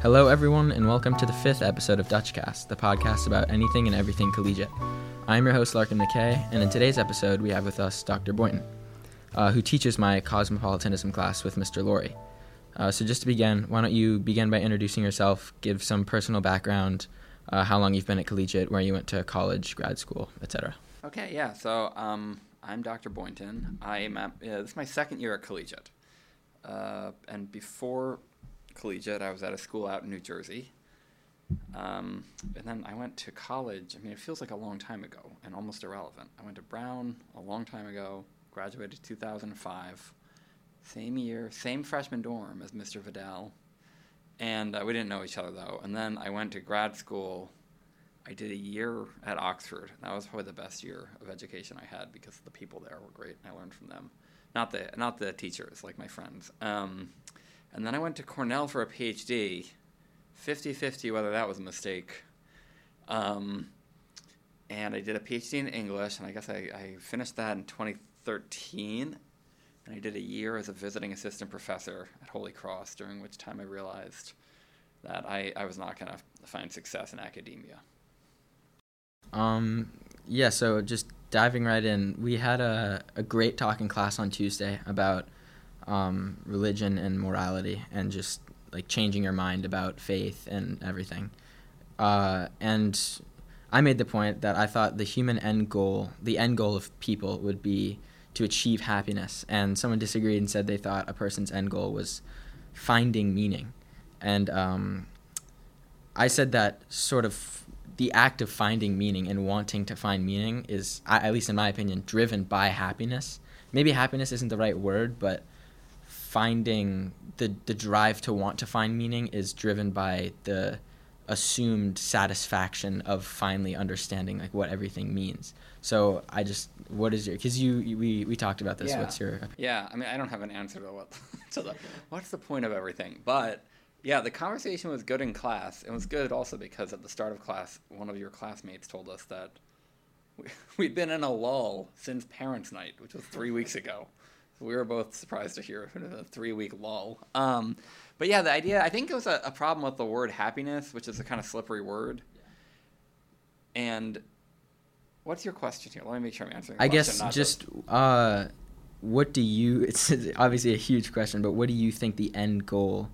Hello, everyone, and welcome to the fifth episode of Dutchcast, the podcast about anything and everything collegiate. I'm your host, Larkin McKay, and in today's episode, we have with us Dr. Boynton, uh, who teaches my cosmopolitanism class with Mr. Laurie. Uh, so, just to begin, why don't you begin by introducing yourself, give some personal background, uh, how long you've been at collegiate, where you went to college, grad school, etc. Okay, yeah. So um, I'm Dr. Boynton. I'm at, this is my second year at collegiate, uh, and before collegiate, I was at a school out in New Jersey. Um, and then I went to college. I mean, it feels like a long time ago and almost irrelevant. I went to Brown a long time ago, graduated 2005. Same year, same freshman dorm as Mr. Vidal. And uh, we didn't know each other though. And then I went to grad school. I did a year at Oxford. That was probably the best year of education I had because the people there were great. And I learned from them. Not the not the teachers, like my friends. Um, and then I went to Cornell for a PhD, 50 50 whether that was a mistake. Um, and I did a PhD in English, and I guess I, I finished that in 2013. And I did a year as a visiting assistant professor at Holy Cross, during which time I realized that I, I was not going to find success in academia. Um, yeah, so just diving right in, we had a, a great talk in class on Tuesday about um, religion and morality and just like changing your mind about faith and everything. Uh, and I made the point that I thought the human end goal, the end goal of people would be to achieve happiness. And someone disagreed and said they thought a person's end goal was finding meaning. And um, I said that sort of the act of finding meaning and wanting to find meaning is, at least in my opinion, driven by happiness. Maybe happiness isn't the right word, but finding the the drive to want to find meaning is driven by the assumed satisfaction of finally understanding like what everything means. So I just what is your because you we we talked about this. Yeah. What's your Yeah, I mean I don't have an answer to what to the what's the point of everything, but yeah, the conversation was good in class. It was good also because at the start of class, one of your classmates told us that we, we'd been in a lull since parents' night, which was three weeks ago. We were both surprised to hear a three week lull. Um, but yeah, the idea, I think it was a, a, problem with the word happiness, which is a kind of slippery word. And what's your question here? Let me make sure I'm answering. I question, guess just uh, what do you? It's obviously a huge question, but what do you think the end goal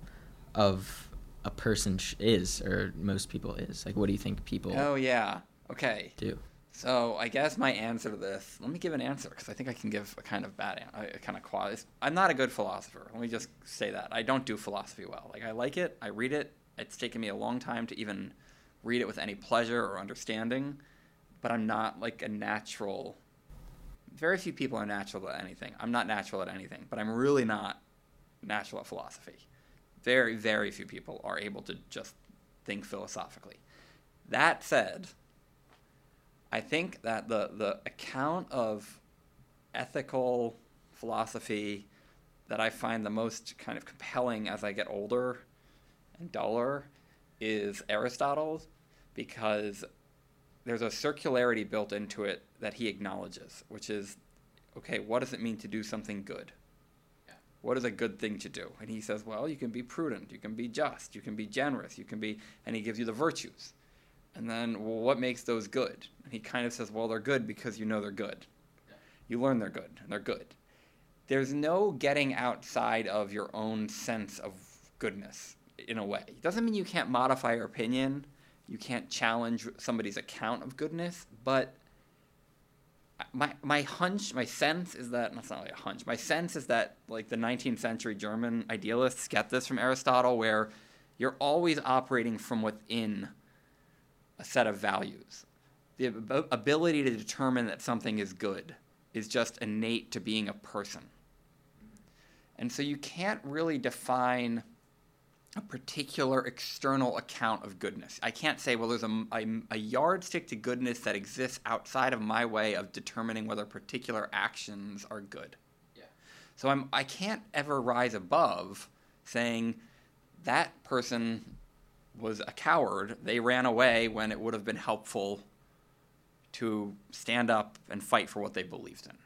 of a person is, or most people is? Like, what do you think people? Oh yeah. Okay. Do. So I guess my answer to this, let me give an answer because I think I can give a kind of bad, a kind of quality. I'm not a good philosopher. Let me just say that I don't do philosophy well. Like I like it, I read it. It's taken me a long time to even read it with any pleasure or understanding, but I'm not like a natural. Very few people are natural at anything. I'm not natural at anything, but I'm really not natural at philosophy. Very, very few people are able to just think philosophically. That said, I think that the, the account of ethical philosophy that I find the most kind of compelling as I get older and duller is Aristotle's because there's a circularity built into it that he acknowledges, which is okay, what does it mean to do something good? What is a good thing to do? And he says, well, you can be prudent, you can be just, you can be generous, you can be, and he gives you the virtues. And then, well, what makes those good? And he kind of says, well, they're good because you know they're good. You learn they're good, and they're good. There's no getting outside of your own sense of goodness in a way. It doesn't mean you can't modify your opinion, you can't challenge somebody's account of goodness, but my my hunch, my sense is that that's not like a hunch. My sense is that like the 19th century German idealists get this from Aristotle, where you're always operating from within a set of values. The ability to determine that something is good is just innate to being a person. And so you can't really define a particular external account of goodness. I can't say, well, there's a, a, a, yardstick to goodness that exists outside of my way of determining whether particular actions are good. Yeah. So I'm, I can't ever rise above saying that person was a coward. They ran away when it would have been helpful to stand up and fight for what they believed in.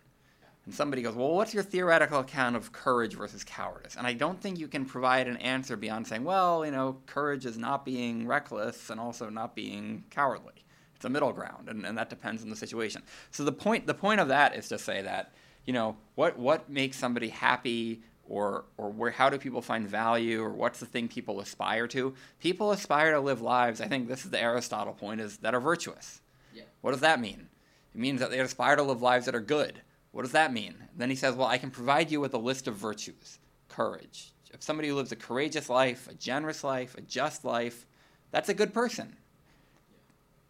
and somebody goes, Well, what's your theoretical account of courage versus cowardice? And I don't think you can provide an answer beyond saying, Well, you know, courage is not being reckless and also not being cowardly. It's a middle ground, and, and that depends on the situation. So the point the point of that is to say that, you know, what what makes somebody happy or or where how do people find value or what's the thing people aspire to? People aspire to live lives, I think this is the Aristotle point, is that are virtuous. Yeah. What does that mean? It means that they aspire to live lives that are good what does that mean? Then he says, Well, I can provide you with a list of virtues courage. If somebody who lives a courageous life, a generous life, a just life, that's a good person.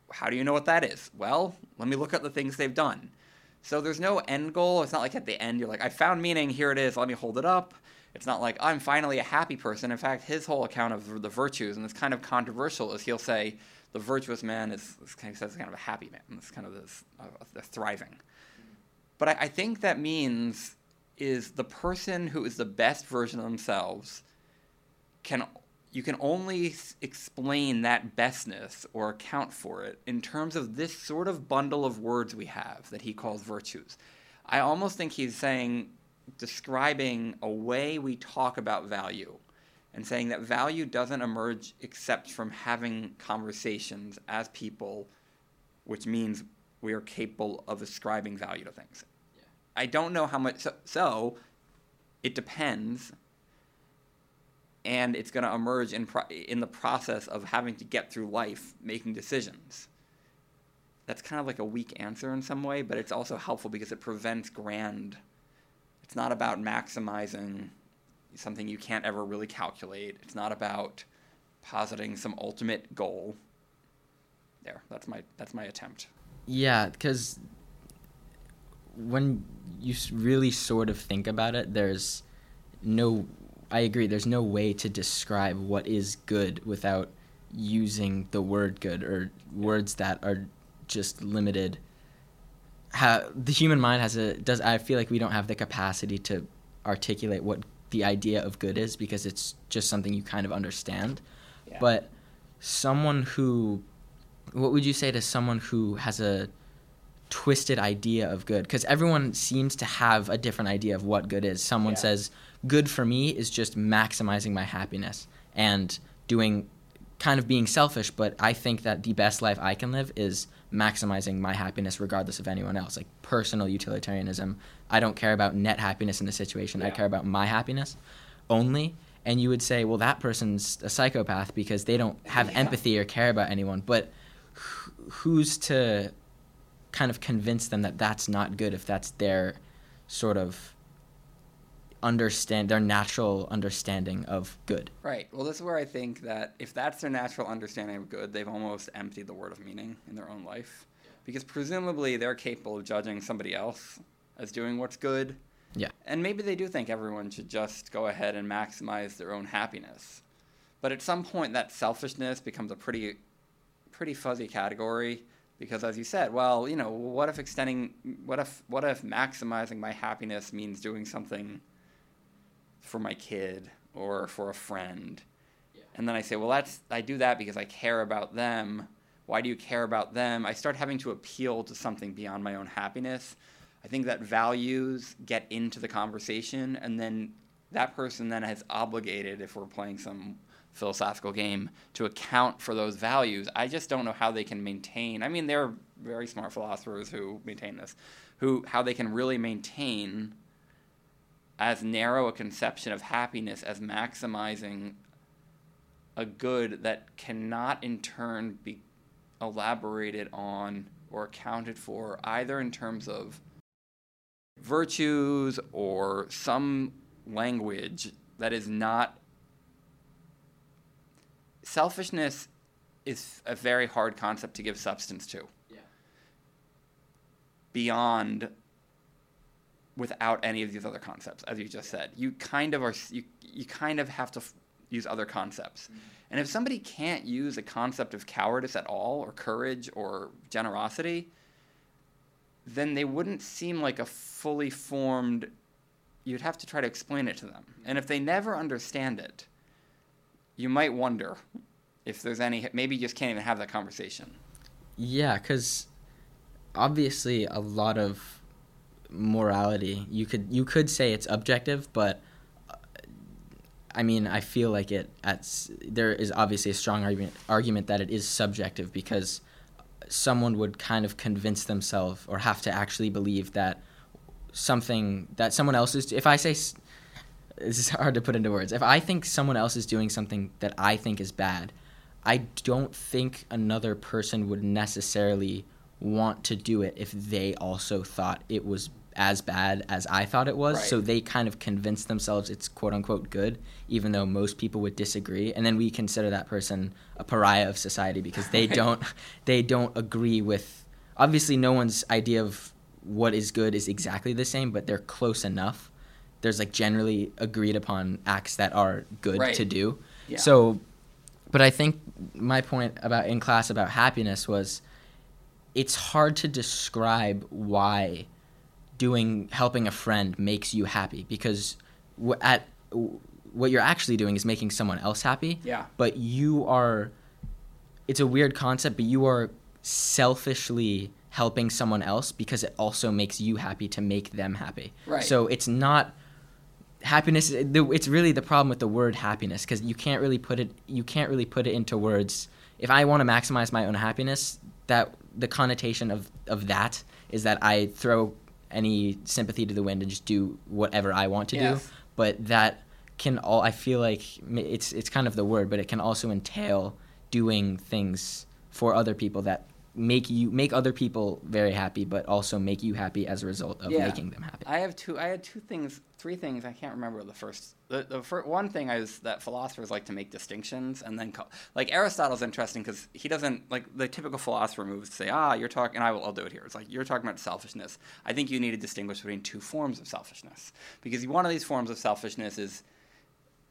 How do you know what that is? Well, let me look at the things they've done. So there's no end goal. It's not like at the end you're like, I found meaning, here it is, let me hold it up. It's not like I'm finally a happy person. In fact, his whole account of the virtues, and it's kind of controversial, is he'll say the virtuous man is, of says kind of a happy man. It's kind of this uh, thriving. But I, I think that means is the person who is the best version of themselves can you can only explain that bestness or account for it in terms of this sort of bundle of words we have that he calls virtues. I almost think he's saying, describing a way we talk about value and saying that value doesn't emerge except from having conversations as people, which means we are capable of ascribing value to things. Yeah. I don't know how much. So, so it depends, and it's going to emerge in pro- in the process of having to get through life making decisions. That's kind of like a weak answer in some way, but it's also helpful because it prevents grand. It's not about maximizing something you can't ever really calculate. It's not about positing some ultimate goal. There, that's my that's my attempt. Yeah, because when you really sort of think about it, there's no. I agree. There's no way to describe what is good without using the word good or words that are just limited. How the human mind has a does. I feel like we don't have the capacity to articulate what the idea of good is because it's just something you kind of understand. Yeah. But someone who what would you say to someone who has a twisted idea of good because everyone seems to have a different idea of what good is someone yeah. says good for me is just maximizing my happiness and doing kind of being selfish but i think that the best life i can live is maximizing my happiness regardless of anyone else like personal utilitarianism i don't care about net happiness in the situation yeah. i care about my happiness only and you would say well that person's a psychopath because they don't have yeah. empathy or care about anyone but who's to kind of convince them that that's not good if that's their sort of understand their natural understanding of good. Right. Well, this is where I think that if that's their natural understanding of good, they've almost emptied the word of meaning in their own life. Because presumably they're capable of judging somebody else as doing what's good. Yeah. And maybe they do think everyone should just go ahead and maximize their own happiness. But at some point that selfishness becomes a pretty pretty fuzzy category because as you said well you know what if extending what if what if maximizing my happiness means doing something for my kid or for a friend yeah. and then i say well that's i do that because i care about them why do you care about them i start having to appeal to something beyond my own happiness i think that values get into the conversation and then that person then has obligated if we're playing some philosophical game to account for those values. I just don't know how they can maintain. I mean, there are very smart philosophers who maintain this, who how they can really maintain as narrow a conception of happiness as maximizing a good that cannot in turn be elaborated on or accounted for either in terms of virtues or some language that is not selfishness is a very hard concept to give substance to. Yeah. Beyond without any of these other concepts, as you just said. You kind of are you, you kind of have to f- use other concepts. Mm-hmm. And if somebody can't use a concept of cowardice at all or courage or generosity, then they wouldn't seem like a fully formed you'd have to try to explain it to them. And if they never understand it, you might wonder if there's any maybe you just can't even have that conversation yeah because obviously a lot of morality. You could you could say it's objective, but uh, I mean, I feel like it at there is obviously a strong argument argument that it is subjective because someone would kind of convince themselves or have to actually believe that something that someone else is if I say this is hard to put into words. If I think someone else is doing something that I think is bad, I don't think another person would necessarily want to do it if they also thought it was as bad as I thought it was. Right. So they kind of convince themselves it's quote unquote good, even though most people would disagree. And then we consider that person a pariah of society because they Right. don't they don't agree with obviously no one's idea of what is good is exactly the same, but they're close enough. There's like generally agreed upon acts that are good Right. to do. Yeah. So but I think my point about in class about happiness was it's hard to describe why doing helping a friend makes you happy because at what you're actually doing is making someone else happy Yeah. but you are it's a weird concept but you are selfishly helping someone else because it also makes you happy to make them happy Right. so it's not happiness it's really the problem with the word happiness because you can't really put it you can't really put it into words if i want to maximize my own happiness that the connotation of of that is that i throw any sympathy to the wind and just do whatever i want to Yes. do but that can all i feel like it's it's kind of the word but it can also entail doing things for other people that make you make other people very happy but also make you happy as a result of Yeah. making them happy I have two. I had two things, three things. I can't remember the first. The, the fir- one thing is that philosophers like to make distinctions, and then call, like Aristotle's interesting because he doesn't like the typical philosopher moves to say, ah, you're talking. And I will. I'll do it here. It's like you're talking about selfishness. I think you need to distinguish between two forms of selfishness because one of these forms of selfishness is.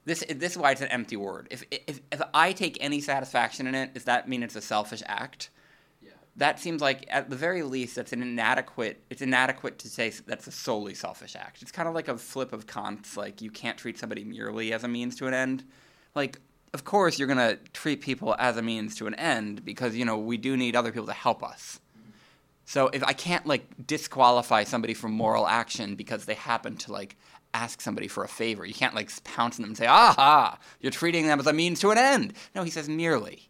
This, this is why it's an empty word. If, if, if I take any satisfaction in it, does that mean it's a selfish act? That seems like at the very least that's an inadequate it's inadequate to say that's a solely selfish act. It's kind of like a flip of kant's like you can't treat somebody merely as a means to an end. Like of course you're going to treat people as a means to an end because you know we do need other people to help us. So if i can't like disqualify somebody from moral action because they happen to like ask somebody for a favor you can't like pounce on them and say aha! You're treating them as a means to an end. No he says merely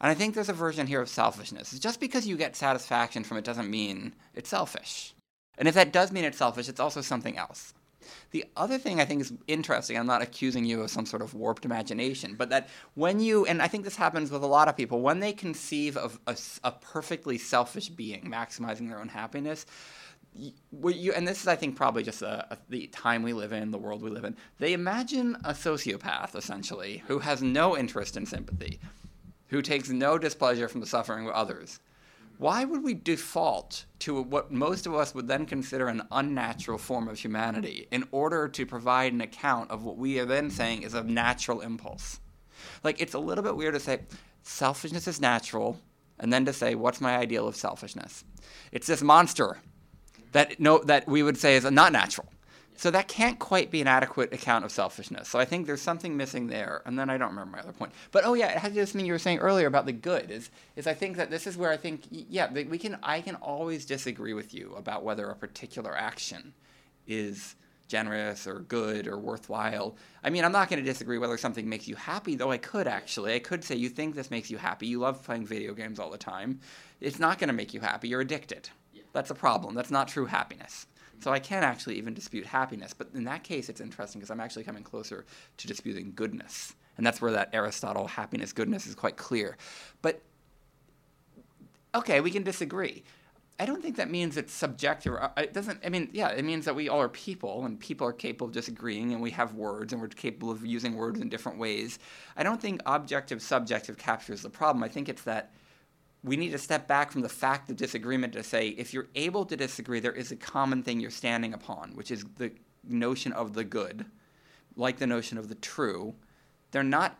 and I think there's a version here of selfishness. Just because you get satisfaction from it doesn't mean it's selfish. And if that does mean it's selfish, it's also something else. The other thing I think is interesting, I'm not accusing you of some sort of warped imagination, but that when you, and I think this happens with a lot of people, when they conceive of a perfectly selfish being maximizing their own happiness, you, and this is, I think, probably just a, a, uh, the time we live in, the world we live in. They imagine a sociopath, essentially, who has no interest in sympathy, who takes no displeasure from the suffering of others. Why would we default to what most of us would then consider an unnatural form of humanity in order to provide an account of what we are then saying is a natural impulse? Like, it's a little bit weird to say selfishness is natural, and then to say, what's my ideal of selfishness? It's this monster that, no, that we would say is not natural. So that can't quite be an adequate account of selfishness. So I think there's something missing there. And then I don't remember my other point. But oh yeah, it has to do with something you were saying earlier about the good. Is is I think that this is where I think yeah we can I can always disagree with you about whether a particular action is generous or good or worthwhile. I mean, I'm not going to disagree whether something makes you happy, though I could actually. I could say you think this makes you happy. You love playing video games all the time. It's not going to make you happy. You're addicted. That's a problem. That's not true happiness. So I can't actually even dispute happiness, but in that case, it's interesting because I'm actually coming closer to disputing goodness, and that's where that Aristotle happiness goodness is quite clear. But okay, we can disagree. I don't think that means it's subjective. Uh, it doesn't. I mean, yeah, it means that we all are people, and people are capable of disagreeing, and we have words, and we're capable of using words in different ways. I don't think objective subjective captures the problem. I think it's that we need to step back from the fact of disagreement to say if you're able to disagree, there is a common thing you're standing upon, which is the notion of the good, like the notion of the true. They're not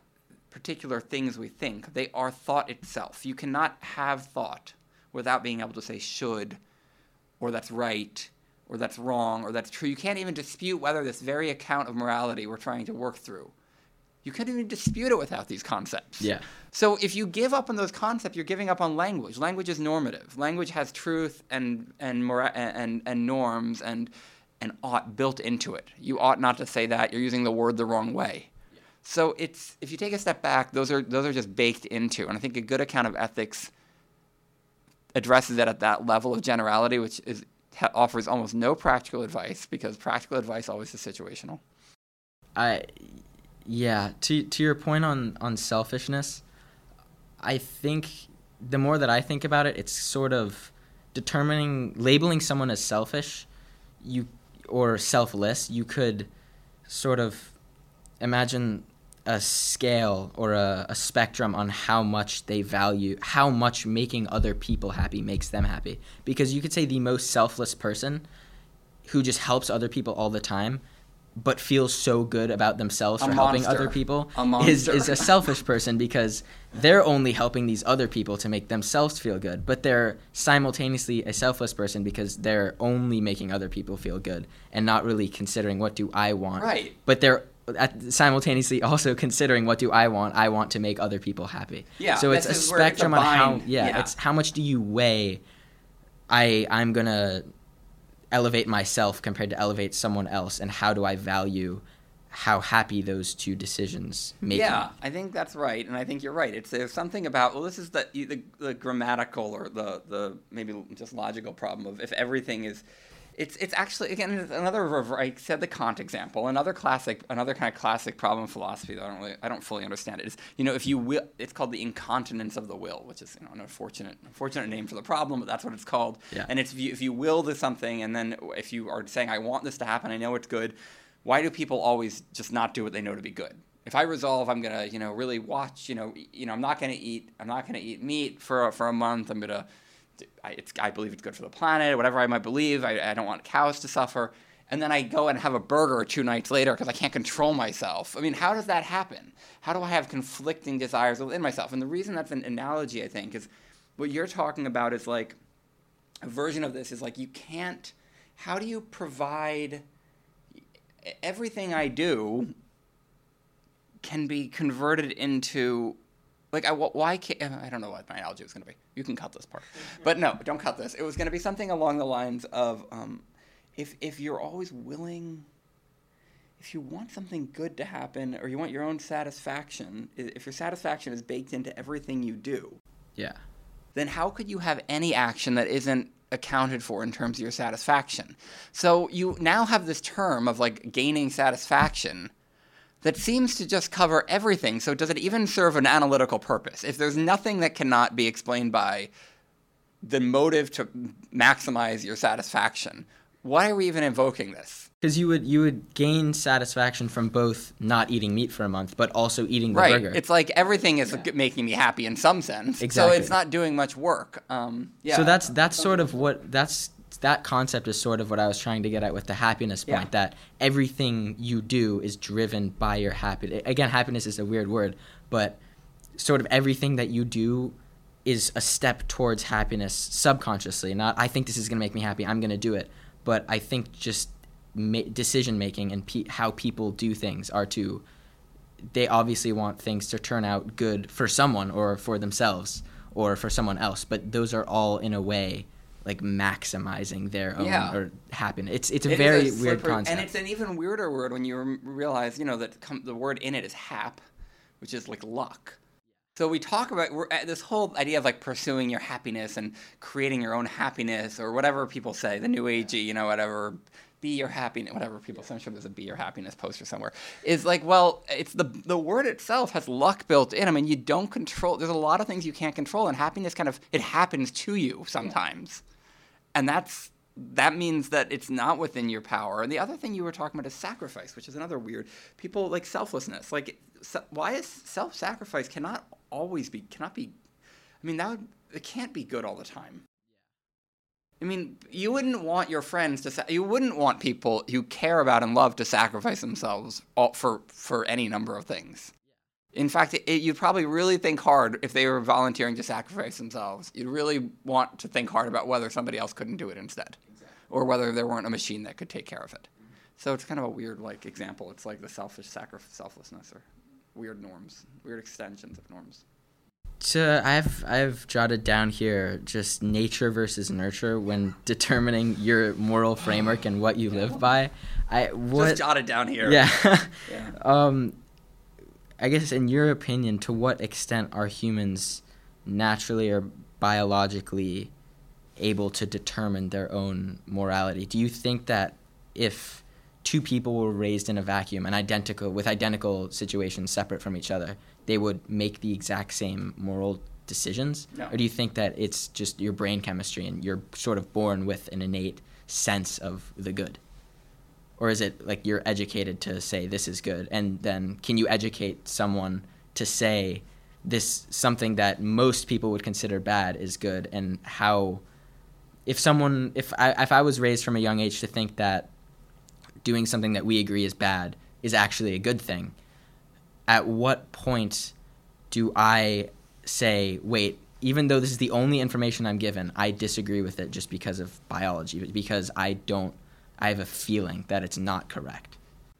particular things we think, they are thought itself. You cannot have thought without being able to say should, or that's right, or that's wrong, or that's true. You can't even dispute whether this very account of morality we're trying to work through. You couldn't even dispute it without these concepts. Yeah. So if you give up on those concepts, you're giving up on language. Language is normative. Language has truth and and mora- and and norms and and ought built into it. You ought not to say that. You're using the word the wrong way. So it's if you take a step back, those are those are just baked into. And I think a good account of ethics addresses it at that level of generality, which is offers almost no practical advice because practical advice always is situational. I yeah, to to your point on on selfishness, I think the more that I think about it, it's sort of determining labeling someone as selfish, you or selfless, you could sort of imagine a scale or a, a spectrum on how much they value how much making other people happy makes them happy. Because you could say the most selfless person who just helps other people all the time but feels so good about themselves A for helping monster. other people is, is a selfish person because they're only helping these other people to make themselves feel good but they're simultaneously a selfless person because they're only making other people feel good and not really considering what do i want Right. but they're at, simultaneously also considering what do I want? I want to make other people happy. Yeah, So it's a where it's a spectrum on how yeah, yeah. it's how much do you weigh I I'm going to elevate myself compared to elevate someone else and how do I value how happy those two decisions make Yeah, me? I think that's right, and I think you're right. It's there's something about well, this is the the, the grammatical or the the maybe just logical problem of if everything is. It's, it's actually again another I said the Kant example another classic another kind of classic problem in philosophy that I don't really I don't fully understand it is you know if you will it's called the incontinence of the will which is you know an unfortunate unfortunate name for the problem but that's what it's called Yeah. and it's if you, if you will to something and then if you are saying I want this to happen I know it's good why do people always just not do what they know to be good? If I resolve, I'm gonna, you know, really watch, you know, you know, I'm not gonna eat, I'm not gonna eat meat for for a month. I'm gonna, I, I believe it's good for the planet, whatever I might believe. I, I don't want cows to suffer. And then I go and have a burger two nights later because I can't control myself. I mean, how does that happen? How do I have conflicting desires within myself? And the reason that's an analogy, I think, is what you're talking about is like a version of this is like you can't. How do you provide? everything I do can be converted into like I, why can't I don't know what my analogy was going to be. You can cut this part, but no, don't cut this. It was going to be something along the lines of um, if if you're always willing, if you want something good to happen or you want your own satisfaction, if your satisfaction is baked into everything you do, Yeah. then how could you have any action that isn't accounted for in terms of your satisfaction? So you now have this term of like gaining satisfaction that seems to just cover everything. So does it even serve an analytical purpose? If there's nothing that cannot be explained by the motive to maximize your satisfaction, why are we even invoking this? Because you would you would gain satisfaction from both not eating meat for a month, but also eating the right. burger. It's like everything is making me happy in some sense. Exactly. So it's not doing much work. Um, yeah. So that's that's sort of what that's that concept is sort of what I was trying to get at with the happiness point. Yeah. That everything you do is driven by your happiness. Again, happiness is a weird word, but sort of everything that you do is a step towards happiness subconsciously. Not I think this is going to make me happy. I'm going to do it. But I think just ma- decision making and pe- how people do things are to they obviously want things to turn out good for someone or for themselves or for someone else but those are all in a way like maximizing their own Yeah. or happiness it's it's a It very a weird concept and it's an even weirder word when you realize, you know, that com- the word in it is hap, which is like luck. So we talk about we're, this whole idea of like pursuing your happiness and creating your own happiness or whatever people say, the new agey, you know, whatever, be your happiness, whatever people say. I'm sure there's a be your happiness poster somewhere. Is like, well, it's the the word itself has luck built in. I mean, you don't control. There's a lot of things you can't control, and happiness kind of it happens to you sometimes and that's that means that it's not within your power. And the other thing you were talking about is sacrifice, which is another weird. People like selflessness. Like, so, why is self-sacrifice cannot always be cannot be? I mean, that would it can't be good all the time. I mean, you wouldn't want your friends to. You wouldn't want people you care about and love to sacrifice themselves all, for for any number of things. In fact, it, you'd probably really think hard if they were volunteering to sacrifice themselves. You'd really want to think hard about whether somebody else couldn't do it instead, or whether there weren't a machine that could take care of it. So it's kind of a weird like example. It's like the selfish sacri- selflessness or weird norms, weird extensions of norms. So I've I've jotted down here just nature versus nurture when determining your moral framework and what you live by. I what Just jot it down here. yeah. Yeah. um, I guess in your opinion, to what extent are humans naturally or biologically able to determine their own morality? Do you think that if two people were raised in a vacuum and identical with identical situations separate from each other, they would make the exact same moral decisions? No. Or do you think that it's just your brain chemistry and you're sort of born with an innate sense of the good? Or is it like you're educated to say this is good? And then can you educate someone to say this something that most people would consider bad is good? And how if someone if I if I was raised from a young age to think that doing something that we agree is bad is actually a good thing, at what point do I say, wait, even though this is the only information I'm given, I disagree with it just because of biology, because I don't, I have a feeling that it's not correct.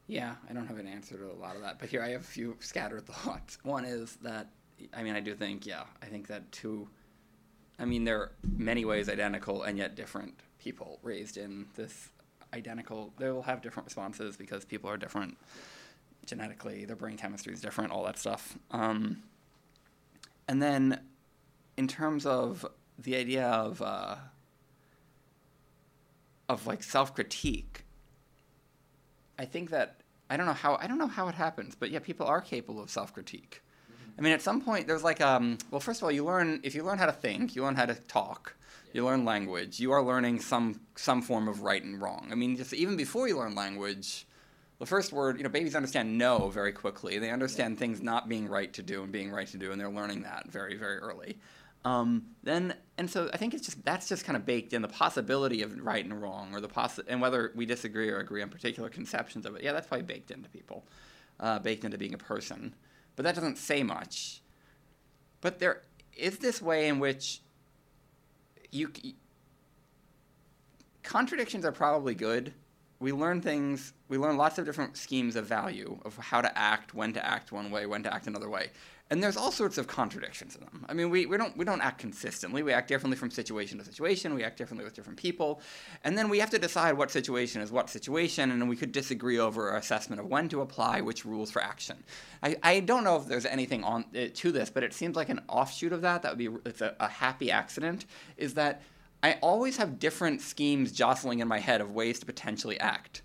Yeah, I don't have an answer to a lot of that, but here I have a few scattered thoughts. One is that, I mean, I do think, yeah, I think that two, I mean, they're many ways identical and yet different people raised in this identical, they will have different responses because people are different genetically, their brain chemistry is different, all that stuff. Um, and then in terms of the idea of, uh, of like self critique, I think that I don't know how I don't know how it happens, but yeah, people are capable of self critique. I mean, at some point, there's like um. Well, first of all, you learn if you learn how to think, you learn how to talk, you learn language. You are learning some some form of right and wrong. I mean, just even before you learn language, the first word, you know, babies understand no very quickly. They understand things not being right to do and being right to do, and they're learning that very very early. Um, then and so I think it's just that's just kind of baked in the possibility of right and wrong, or the possi- and whether we disagree or agree on particular conceptions of it. Yeah, that's probably baked into people, uh, baked into being a person. But that doesn't say much. But there is this way in which you contradictions are probably good. We learn things. We learn lots of different schemes of value of how to act, when to act one way, when to act another way, and there's all sorts of contradictions in them. I mean, we, we don't we don't act consistently. We act differently from situation to situation. We act differently with different people, and then we have to decide what situation is what situation, and we could disagree over our assessment of when to apply which rules for action. I, I don't know if there's anything on uh, to this, but it seems like an offshoot of that. That would be it's a, a happy accident. Is that I always have different schemes jostling in my head of ways to potentially act.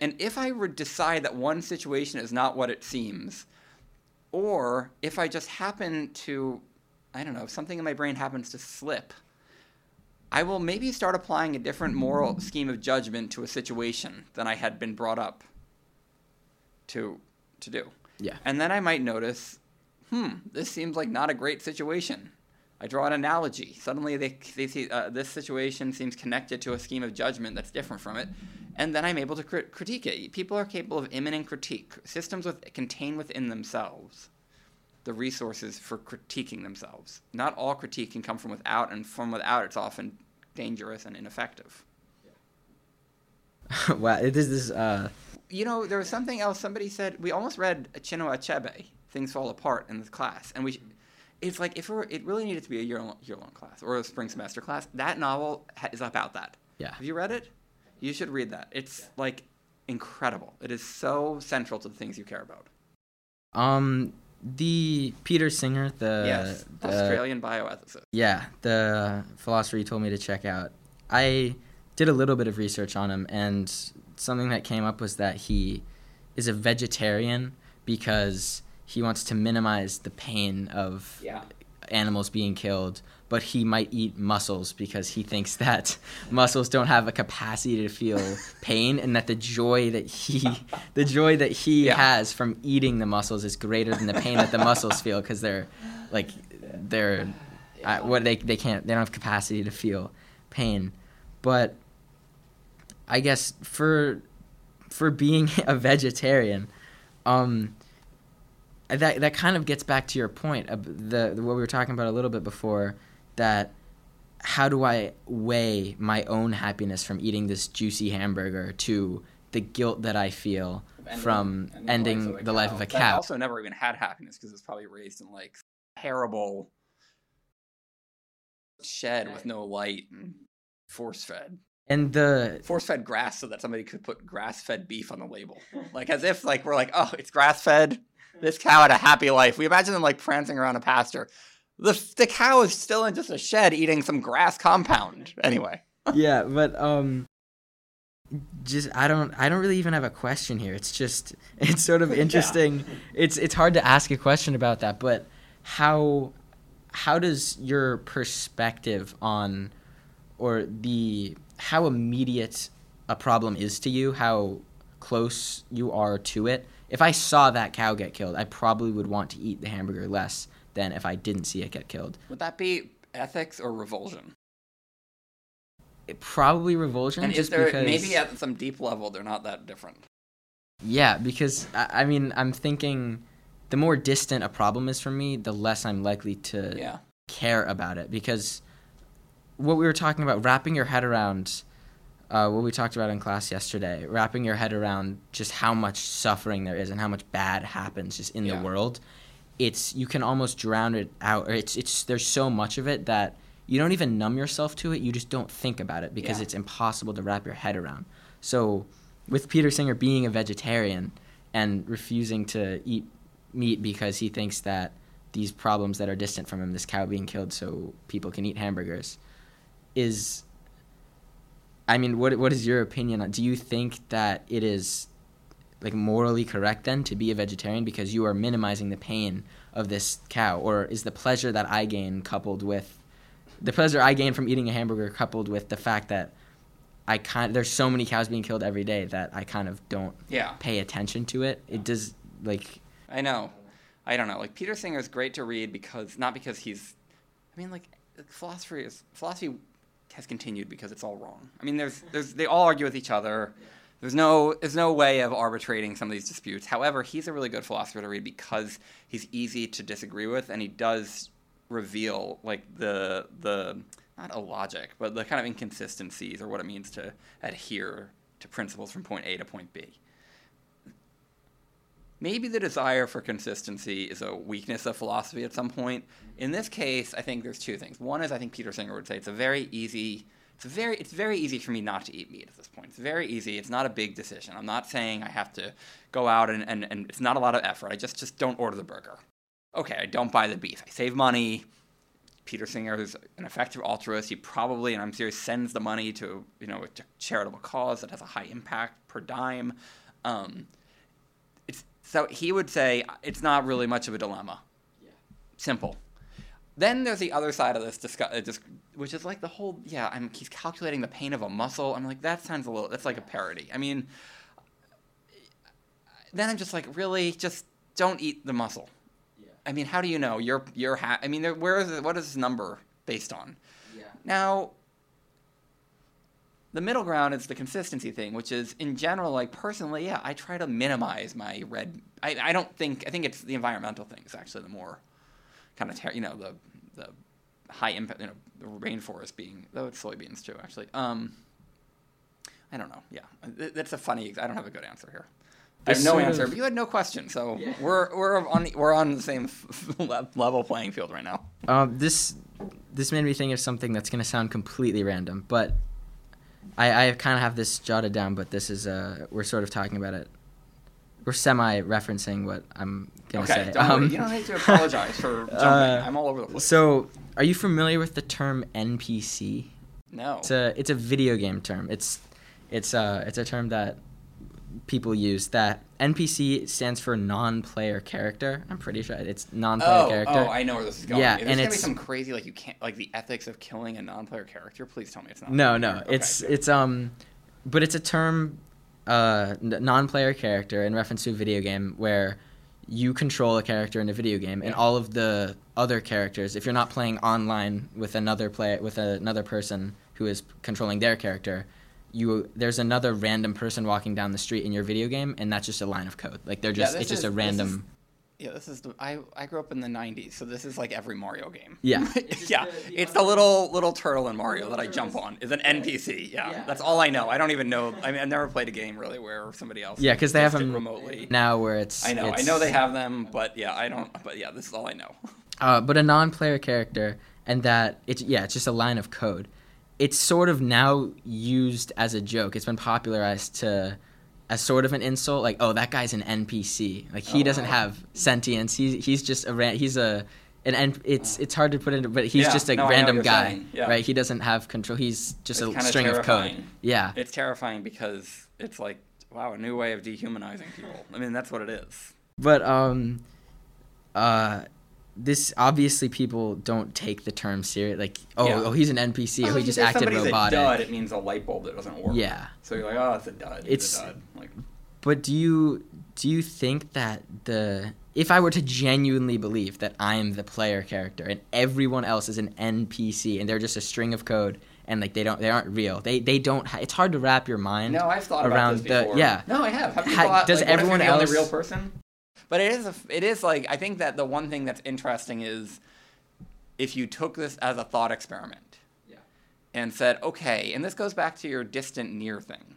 And if I would decide that one situation is not what it seems, or if I just happen to, I don't know, if something in my brain happens to slip, I will maybe start applying a different moral scheme of judgment to a situation than I had been brought up to to do. Yeah. And then I might notice, hmm, this seems like not a great situation. I draw an analogy. Suddenly, they, they see uh, this situation seems connected to a scheme of judgment that's different from it, and then I'm able to crit- critique it. People are capable of immanent critique. Systems with, contain within themselves the resources for critiquing themselves. Not all critique can come from without, and from without, it's often dangerous and ineffective. wow, this is uh, You know, there was something else. Somebody said we almost read Chinua Achebe, "Things Fall Apart" in this class, and we. It's like if it, were, it really needed to be a year long, year long class or a spring semester class. That novel ha- is about that. yeah. Have you read it? You should read that. It's like incredible. It is so central to the things you care about. Um, the Peter Singer, the, yes, the Australian bioethicist. Yeah, the philosopher you told me to check out. I did a little bit of research on him, and something that came up was that he is a vegetarian because he wants to minimize the pain of Yeah. animals being killed, but he might eat mussels because he thinks that mussels don't have a capacity to feel pain and that the joy that he the joy that he Yeah. has from eating the mussels is greater than the pain that the mussels feel because they're like they're I, what they they can't they don't have capacity to feel pain but i guess for for being a vegetarian um that that kind of gets back to your point of the, the what we were talking about a little bit before that how do I weigh my own happiness from eating this juicy hamburger to the guilt that I feel Ending- from ending the life of a That cow. also never even had happiness because it's probably raised in like terrible shed with no light and force fed. And the Force fed grass so that somebody could put grass fed beef on the label. Like as if like we're like, oh, it's grass fed. This cow had a happy life. We imagine them like prancing around a pasture. The the cow is still in just a shed eating some grass compound. Anyway. yeah, but um just I don't I don't really even have a question here. It's just it's sort of Yeah. interesting. It's it's hard to ask a question about that, but how how does your perspective on or the how immediate a problem is to you, how close you are to it. If I saw that cow get killed, I probably would want to eat the hamburger less than if I didn't see it get killed. Would that be ethics or revulsion? It, probably revulsion. And is there because, maybe at some deep level they're not that different? Yeah, because I, I mean, I'm thinking the more distant a problem is from me, the less I'm likely to Yeah. care about it. Because what we were talking about, wrapping your head around uh, what we talked about in class yesterday, wrapping your head around just how much suffering there is and how much bad happens just in Yeah. the world. It's you can almost drown it out. Or it's it's there's so much of it that you don't even numb yourself to it. You just don't think about it because Yeah. it's impossible to wrap your head around. So, with Peter Singer being a vegetarian and refusing to eat meat because he thinks that these problems that are distant from him, this cow being killed so people can eat hamburgers, is. I mean, what what is your opinion on? Do you think that it is like morally correct then to be a vegetarian because you are minimizing the pain of this cow, or is the pleasure that I gain coupled with the pleasure I gain from eating a hamburger coupled with the fact that I kind there's so many cows being killed every day that I kind of don't Yeah. pay attention to it. It does like I know. I don't know. Like Peter Singer is great to read because not because he's. I mean, like philosophy is philosophy has continued because it's all wrong. I mean, there's there's they all argue with each other. There's no there's no way of arbitrating some of these disputes. However, he's a really good philosopher to read because he's easy to disagree with, and he does reveal like the the not a logic, but the kind of inconsistencies or what it means to adhere to principles from point A to point B maybe the desire for consistency is a weakness of philosophy at some point. In this case, I think there's two things. One is I think Peter Singer would say it's a very easy it's very it's very easy for me not to eat meat at this point. It's very easy. It's not a big decision. I'm not saying I have to go out and, and, and it's not a lot of effort. I just just don't order the burger. Okay, I don't buy the beef. I save money. Peter Singer is an effective altruist. He probably, and I'm serious, sends the money to you know a charitable cause that has a high impact per dime. Um, so he would say it's not really much of a dilemma. Yeah. Simple. Then there's the other side of this discuss, uh, which is like the whole yeah. I'm he's calculating the pain of a mussel. I'm like that sounds a little. That's like a parody. I mean, then I'm just like really just don't eat the mussel. Yeah. I mean, how do you know you're you're ha- I mean, there, where is it, what is this number based on? yeah. Now, the middle ground is the consistency thing, which is in general, like personally, yeah, I try to minimize my red. I, I don't think I think it's the environmental things actually the more kind of ter- you know the the high impact you know the rainforest being though it's soybeans too actually. Um, I don't know. Yeah, that's a funny. I don't have a good answer here. I have no answer, of- but you had no question, so Yeah. we're we're on we're on the same level playing field right now. Um, this this made me think of something that's gonna sound completely random, but I, I kind of have this jotted down. But this is uh, we're sort of talking about it. We're semi referencing what I'm gonna okay, say. don't worry. Um, you don't need to apologize for jumping. uh, I'm all over the place. So, are you familiar with the term NPC? no. It's a it's a video game term. It's it's uh it's a term that people use. That NPC stands for non-player character. I'm pretty sure it's non-player oh, character. oh, I know where this is going. Yeah, there's and gonna be it's- some crazy like you can't like the ethics of killing a non-player character. Please tell me it's not. No, no, Okay, it's good. it's um, but it's a term, uh, non-player character in reference to a video game where you control a character in a video game, and Yeah. all of the other characters, if you're not playing online with another play with another person who is controlling their character, you there's another random person walking down the street in your video game, and that's just a line of code. Like they're just this it's just is- a this random. Yeah, this is the I, I grew up in the '90s, so this is like every Mario game. Yeah. It's yeah, the, the it's the little little turtle in Mario that I jump on. Is an NPC. Yeah, yeah, that's all I know. I don't even know. I mean, I've never played a game really where somebody else. Yeah, because they have them remotely now, where it's. I know. It's, I know they have them, but yeah, I don't. But yeah, this is all I know. Uh, but a non-player character, and that it's yeah, it's just a line of code. It's sort of now used as a joke. It's been popularized to as sort of an insult, like, oh, that guy's an NPC. Like he oh, doesn't wow. have sentience. He's he's just a ran- he's a an N- it's it's hard to put into, but he's yeah, just a no, random guy, yeah. right? He doesn't have control. He's just it's a string terrifying. of code. Yeah, it's terrifying because it's like wow, a new way of dehumanizing people. I mean, that's what it is. But um, uh, this obviously people don't take the term serious. Like, oh, yeah. oh, he's an NPC. Oh, he just acted robotic. A dud, it means a light bulb that doesn't work. Yeah. So you're like, oh, it's a dud. It's, a dud. Like, but do you do you think that the if I were to genuinely believe that I am the player character and everyone else is an NPC and they're just a string of code and like they don't they aren't real they they don't ha- it's hard to wrap your mind no I've thought around the yeah no I have, have ha- does like, everyone else the real person but it is a, it is like I think that the one thing that's interesting is if you took this as a thought experiment yeah. and said, okay, and this goes back to your distant near thing.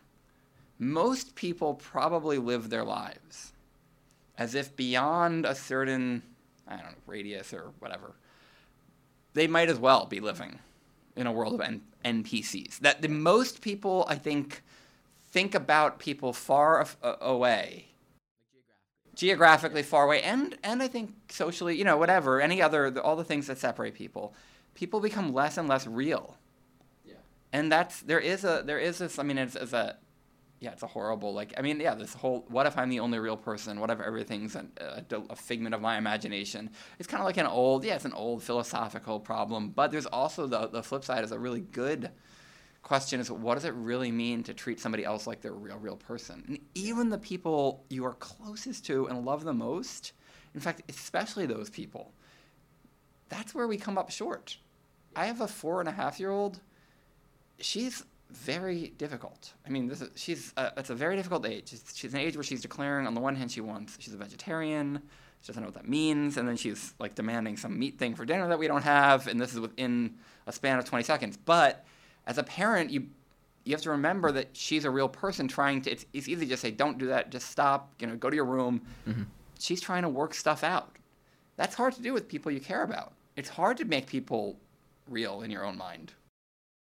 Most people probably live their lives as if beyond a certain I don't know radius or whatever, they might as well be living in a world of N- NPCs. That the most people I think think about people far af- away geographically far away and and I think socially, you know, whatever, any other all the things that separate people, people become less and less real. Yeah. And that's there is a there is this I mean it's, it's a yeah, it's a horrible like I mean yeah, this whole what if I'm the only real person? What if everything's a, a, a figment of my imagination? It's kind of like an old yeah, it's an old philosophical problem, but there's also the the flip side is a really good question is what does it really mean to treat somebody else like they're a real, real person? And even the people you are closest to and love the most, in fact, especially those people, that's where we come up short. I have a four and a half year old. She's very difficult. I mean, this is she's a, it's a very difficult age. She's, she's an age where she's declaring on the one hand she wants she's a vegetarian. She doesn't know what that means, and then she's like demanding some meat thing for dinner that we don't have, and this is within a span of 20 seconds. But as a parent, you you have to remember that she's a real person trying to. It's, it's easy to just say, "Don't do that. Just stop. You know, go to your room." Mm-hmm. She's trying to work stuff out. That's hard to do with people you care about. It's hard to make people real in your own mind.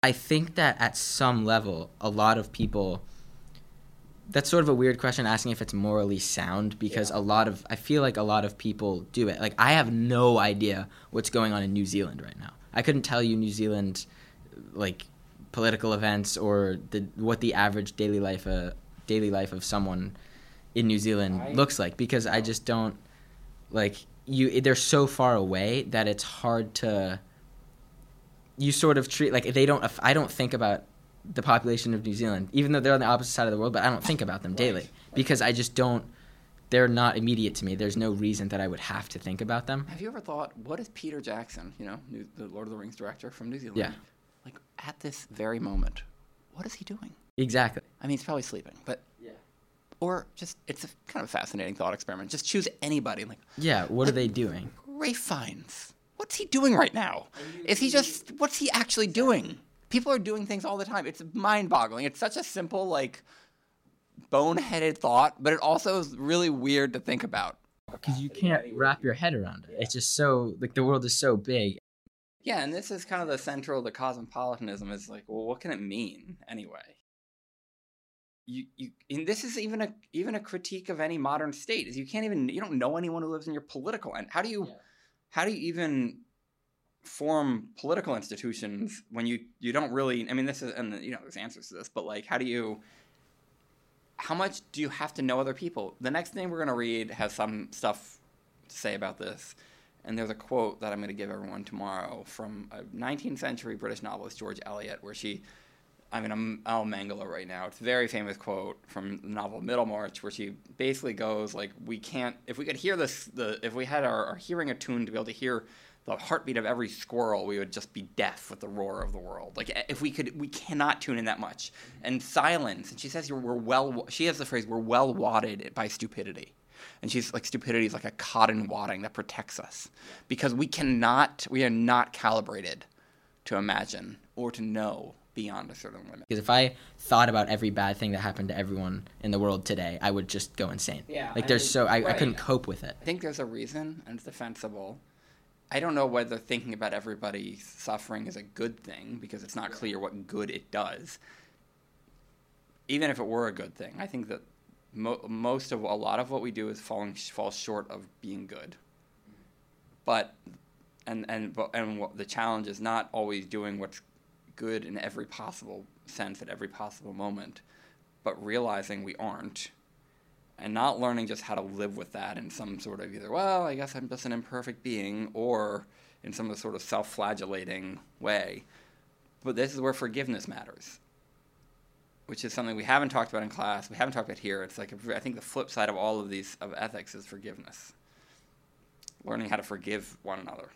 I think that at some level, a lot of people. That's sort of a weird question asking if it's morally sound because yeah. a lot of I feel like a lot of people do it. Like I have no idea what's going on in New Zealand right now. I couldn't tell you New Zealand like political events or the what the average daily life uh, daily life of someone in New Zealand I, looks like because I just don't like you they're so far away that it's hard to you sort of treat like they don't I don't think about the population of New Zealand even though they're on the opposite side of the world but I don't think about them right, daily right. because I just don't they're not immediate to me. There's no reason that I would have to think about them. Have you ever thought, what is Peter Jackson, you know, the Lord of the Rings director from New Zealand? Yeah like at this very moment, what is he doing? Exactly. I mean, he's probably sleeping, but yeah. Or just it's a kind of a fascinating thought experiment. Just choose anybody. Like yeah, what like, are they doing? Ralph Fiennes. What's he doing right now? Is he just what's he actually doing? People are doing things all the time. It's mind-boggling. It's such a simple like boneheaded thought, but it also is really weird to think about because you can't wrap your head around it. It's just so like the world is so big yeah, and this is kind of the central the cosmopolitanism is like, well, what can it mean anyway? You you and this is even a even a critique of any modern state is you can't even you don't know anyone who lives in your political and how do you yeah. how do you even form political institutions when you you don't really I mean this is and you know there's answers to this but like how do you how much do you have to know other people? The next thing we're going to read has some stuff to say about this. And there's a quote that I'm going to give everyone tomorrow from a 19th century British novelist, George Eliot, where she, I mean, I'm, I'll mangle it right now. It's a very famous quote from the novel Middlemarch, where she basically goes like, "We can't. If we could hear this, the if we had our, our hearing attuned to be able to hear the heartbeat of every squirrel, we would just be deaf with the roar of the world. Like if we could, we cannot tune in that much. And silence. And she says, "We're well." She has the phrase, "We're well wadded by stupidity." And she's like, stupidity is like a cotton wadding that protects us because we cannot, we are not calibrated to imagine or to know beyond a certain limit. Because if I thought about every bad thing that happened to everyone in the world today, I would just go insane. Yeah, Like I there's mean, so I, I couldn't cope with it. I think there's a reason, and it's defensible. I don't know whether thinking about everybody suffering is a good thing because it's not clear what good it does. Even if it were a good thing, I think that mo- most of a lot of what we do is falling falls short of being good. But and and and the challenge is not always doing what's good in every possible sense at every possible moment, but realizing we aren't and not learning just how to live with that in some sort of either, well, I guess I'm just an imperfect being, or in some sort of self flagellating way. But this is where forgiveness matters, which is something we haven't talked about in class, we haven't talked about here. It's like, I think the flip side of all of these, of ethics, is forgiveness. Learning how to forgive one another.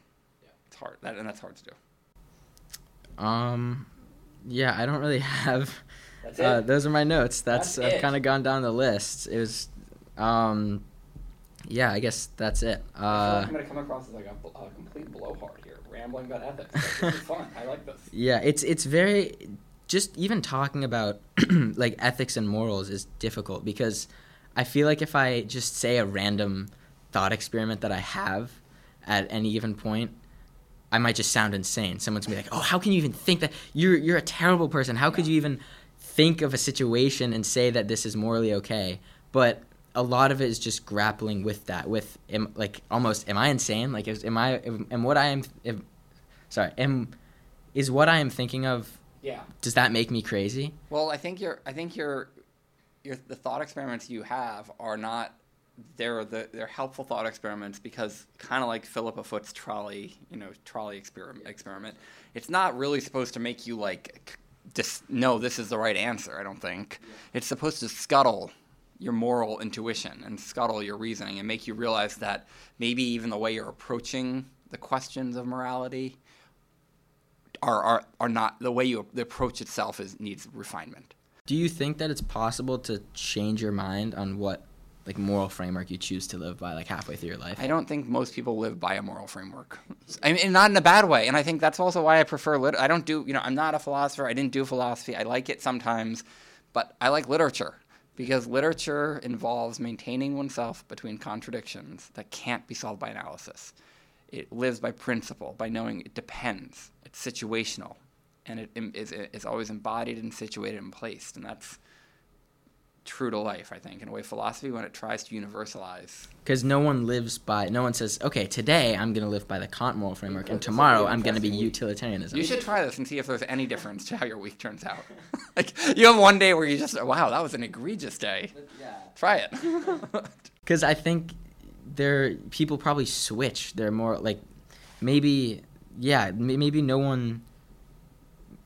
Yeah. It's hard, that, and that's hard to do. Um, yeah, I don't really have. That's Uh, those are my notes. That's, That's I've kind of gone down the list. It was, um, yeah, I guess that's it. I feel Uh, like I'm going to come across as like a, a complete blowhard here, rambling about ethics. This is fun. I like this. yeah, it's it's very just even talking about like ethics and morals is difficult because I feel like if I just say a random thought experiment that I have at any given point, I might just sound insane. Someone's gonna be like, "Oh, how can you even think that? You're you're a terrible person. How could you even think of a situation and say that this is morally okay?" But a lot of it is just grappling with that, with am, like almost, am I insane? Like, is, am I am, am what I am? Am, sorry, am is what I am thinking of? Yeah. Does that make me crazy? Well, I think your I think your your the thought experiments you have are not they're the they're helpful thought experiments because kind of like Philippa Foot's trolley, you know, trolley experiment experiment. It's not really supposed to make you like just know this is the right answer, I don't think. It's supposed to scuttle your moral intuition and scuttle your reasoning and make you realize that maybe even the way you're approaching the questions of morality are are, are not the way you the approach itself is needs refinement. Do you think that it's possible to change your mind on what like moral framework you choose to live by like halfway through your life? I don't think most people live by a moral framework. I mean, not in a bad way. And I think that's also why I prefer lit. I don't do, you know, I'm not a philosopher. I didn't do philosophy. I like it sometimes, but I like literature because literature involves maintaining oneself between contradictions that can't be solved by analysis. It lives by principle, by knowing it depends. It's situational, and it is always embodied and situated and placed. And that's true to life, I think, in a way philosophy when it tries to universalize Because no one lives by. No one says, "Okay, today I'm going to live by the Kant moral framework, and tomorrow I'm going to be utilitarianism." You should try this and see if there's any difference to how your week turns out. like you have one day where you just wow, that was an egregious day. Yeah. Try it. Because I think there people probably switch. They're more like maybe yeah maybe no one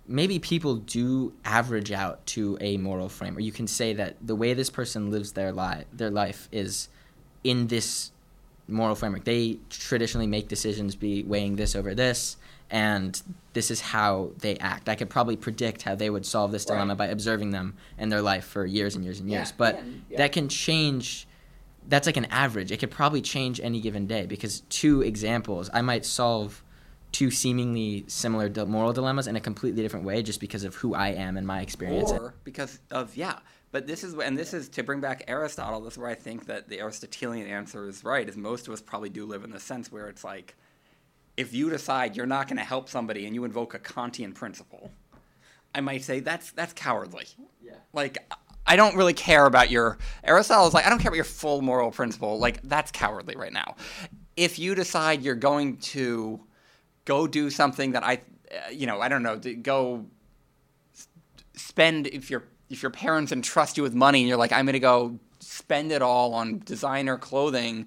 maybe people do average out to a moral frame or you can say that the way this person lives their life their life is in this moral framework they traditionally make decisions be weighing this over this and this is how they act i could probably predict how they would solve this dilemma Right. by observing them in their life for years and years and years Yeah, but yeah. that can change that's like an average it could probably change any given day because two examples i might solve two seemingly similar di- moral dilemmas in a completely different way just because of who i am and my experience or because of yeah. But this is and this is to bring back Aristotle. This is where I think that the Aristotelian answer is right. Is most of us probably do live in the sense where it's like, if you decide you're not going to help somebody and you invoke a Kantian principle, I might say that's that's cowardly. Yeah. Like I don't really care about your Aristotle is like I don't care about your full moral principle. Like that's cowardly right now. If you decide you're going to go do something that I, uh, you know, I don't know, go spend if your if your parents entrust you with money and you're like I'm going to go spend it all on designer clothing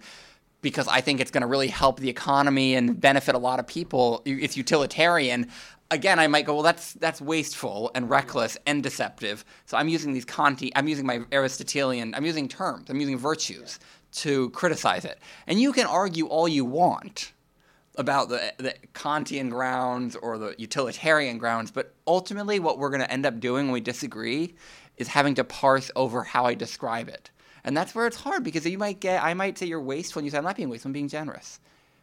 because I think it's going to really help the economy and benefit a lot of people. It's utilitarian. Again, I might go, well, that's that's wasteful and reckless and deceptive. So I'm using these Kanti, I'm using my Aristotelian, I'm using terms, I'm using virtues to criticize it. And you can argue all you want about the, the Kantian grounds or the utilitarian grounds, but ultimately, what we're going to end up doing when we disagree is having to parse over how I describe it. And that's where it's hard because you might get, I might say you're wasteful, and you say, I'm not being wasteful, I'm being generous.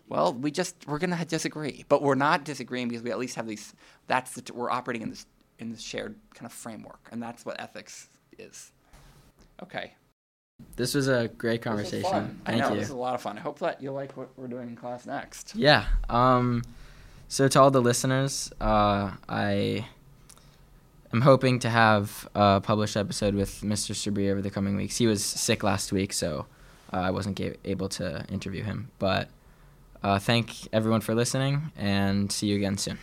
Well, we just, we're going to disagree. But we're not disagreeing because we at least have these, that's, the, we're operating in this, in this shared kind of framework. And that's what ethics is. Okay. This was a great conversation. Thank I know, you. this is a lot of fun. I hope that you like what we're doing in class next. Yeah. Um, so to all the listeners, uh, I am hoping to have a published episode with Mr. Sabri over the coming weeks. He was sick last week, so uh, I wasn't able to interview him. But uh, thank everyone for listening, and see you again soon.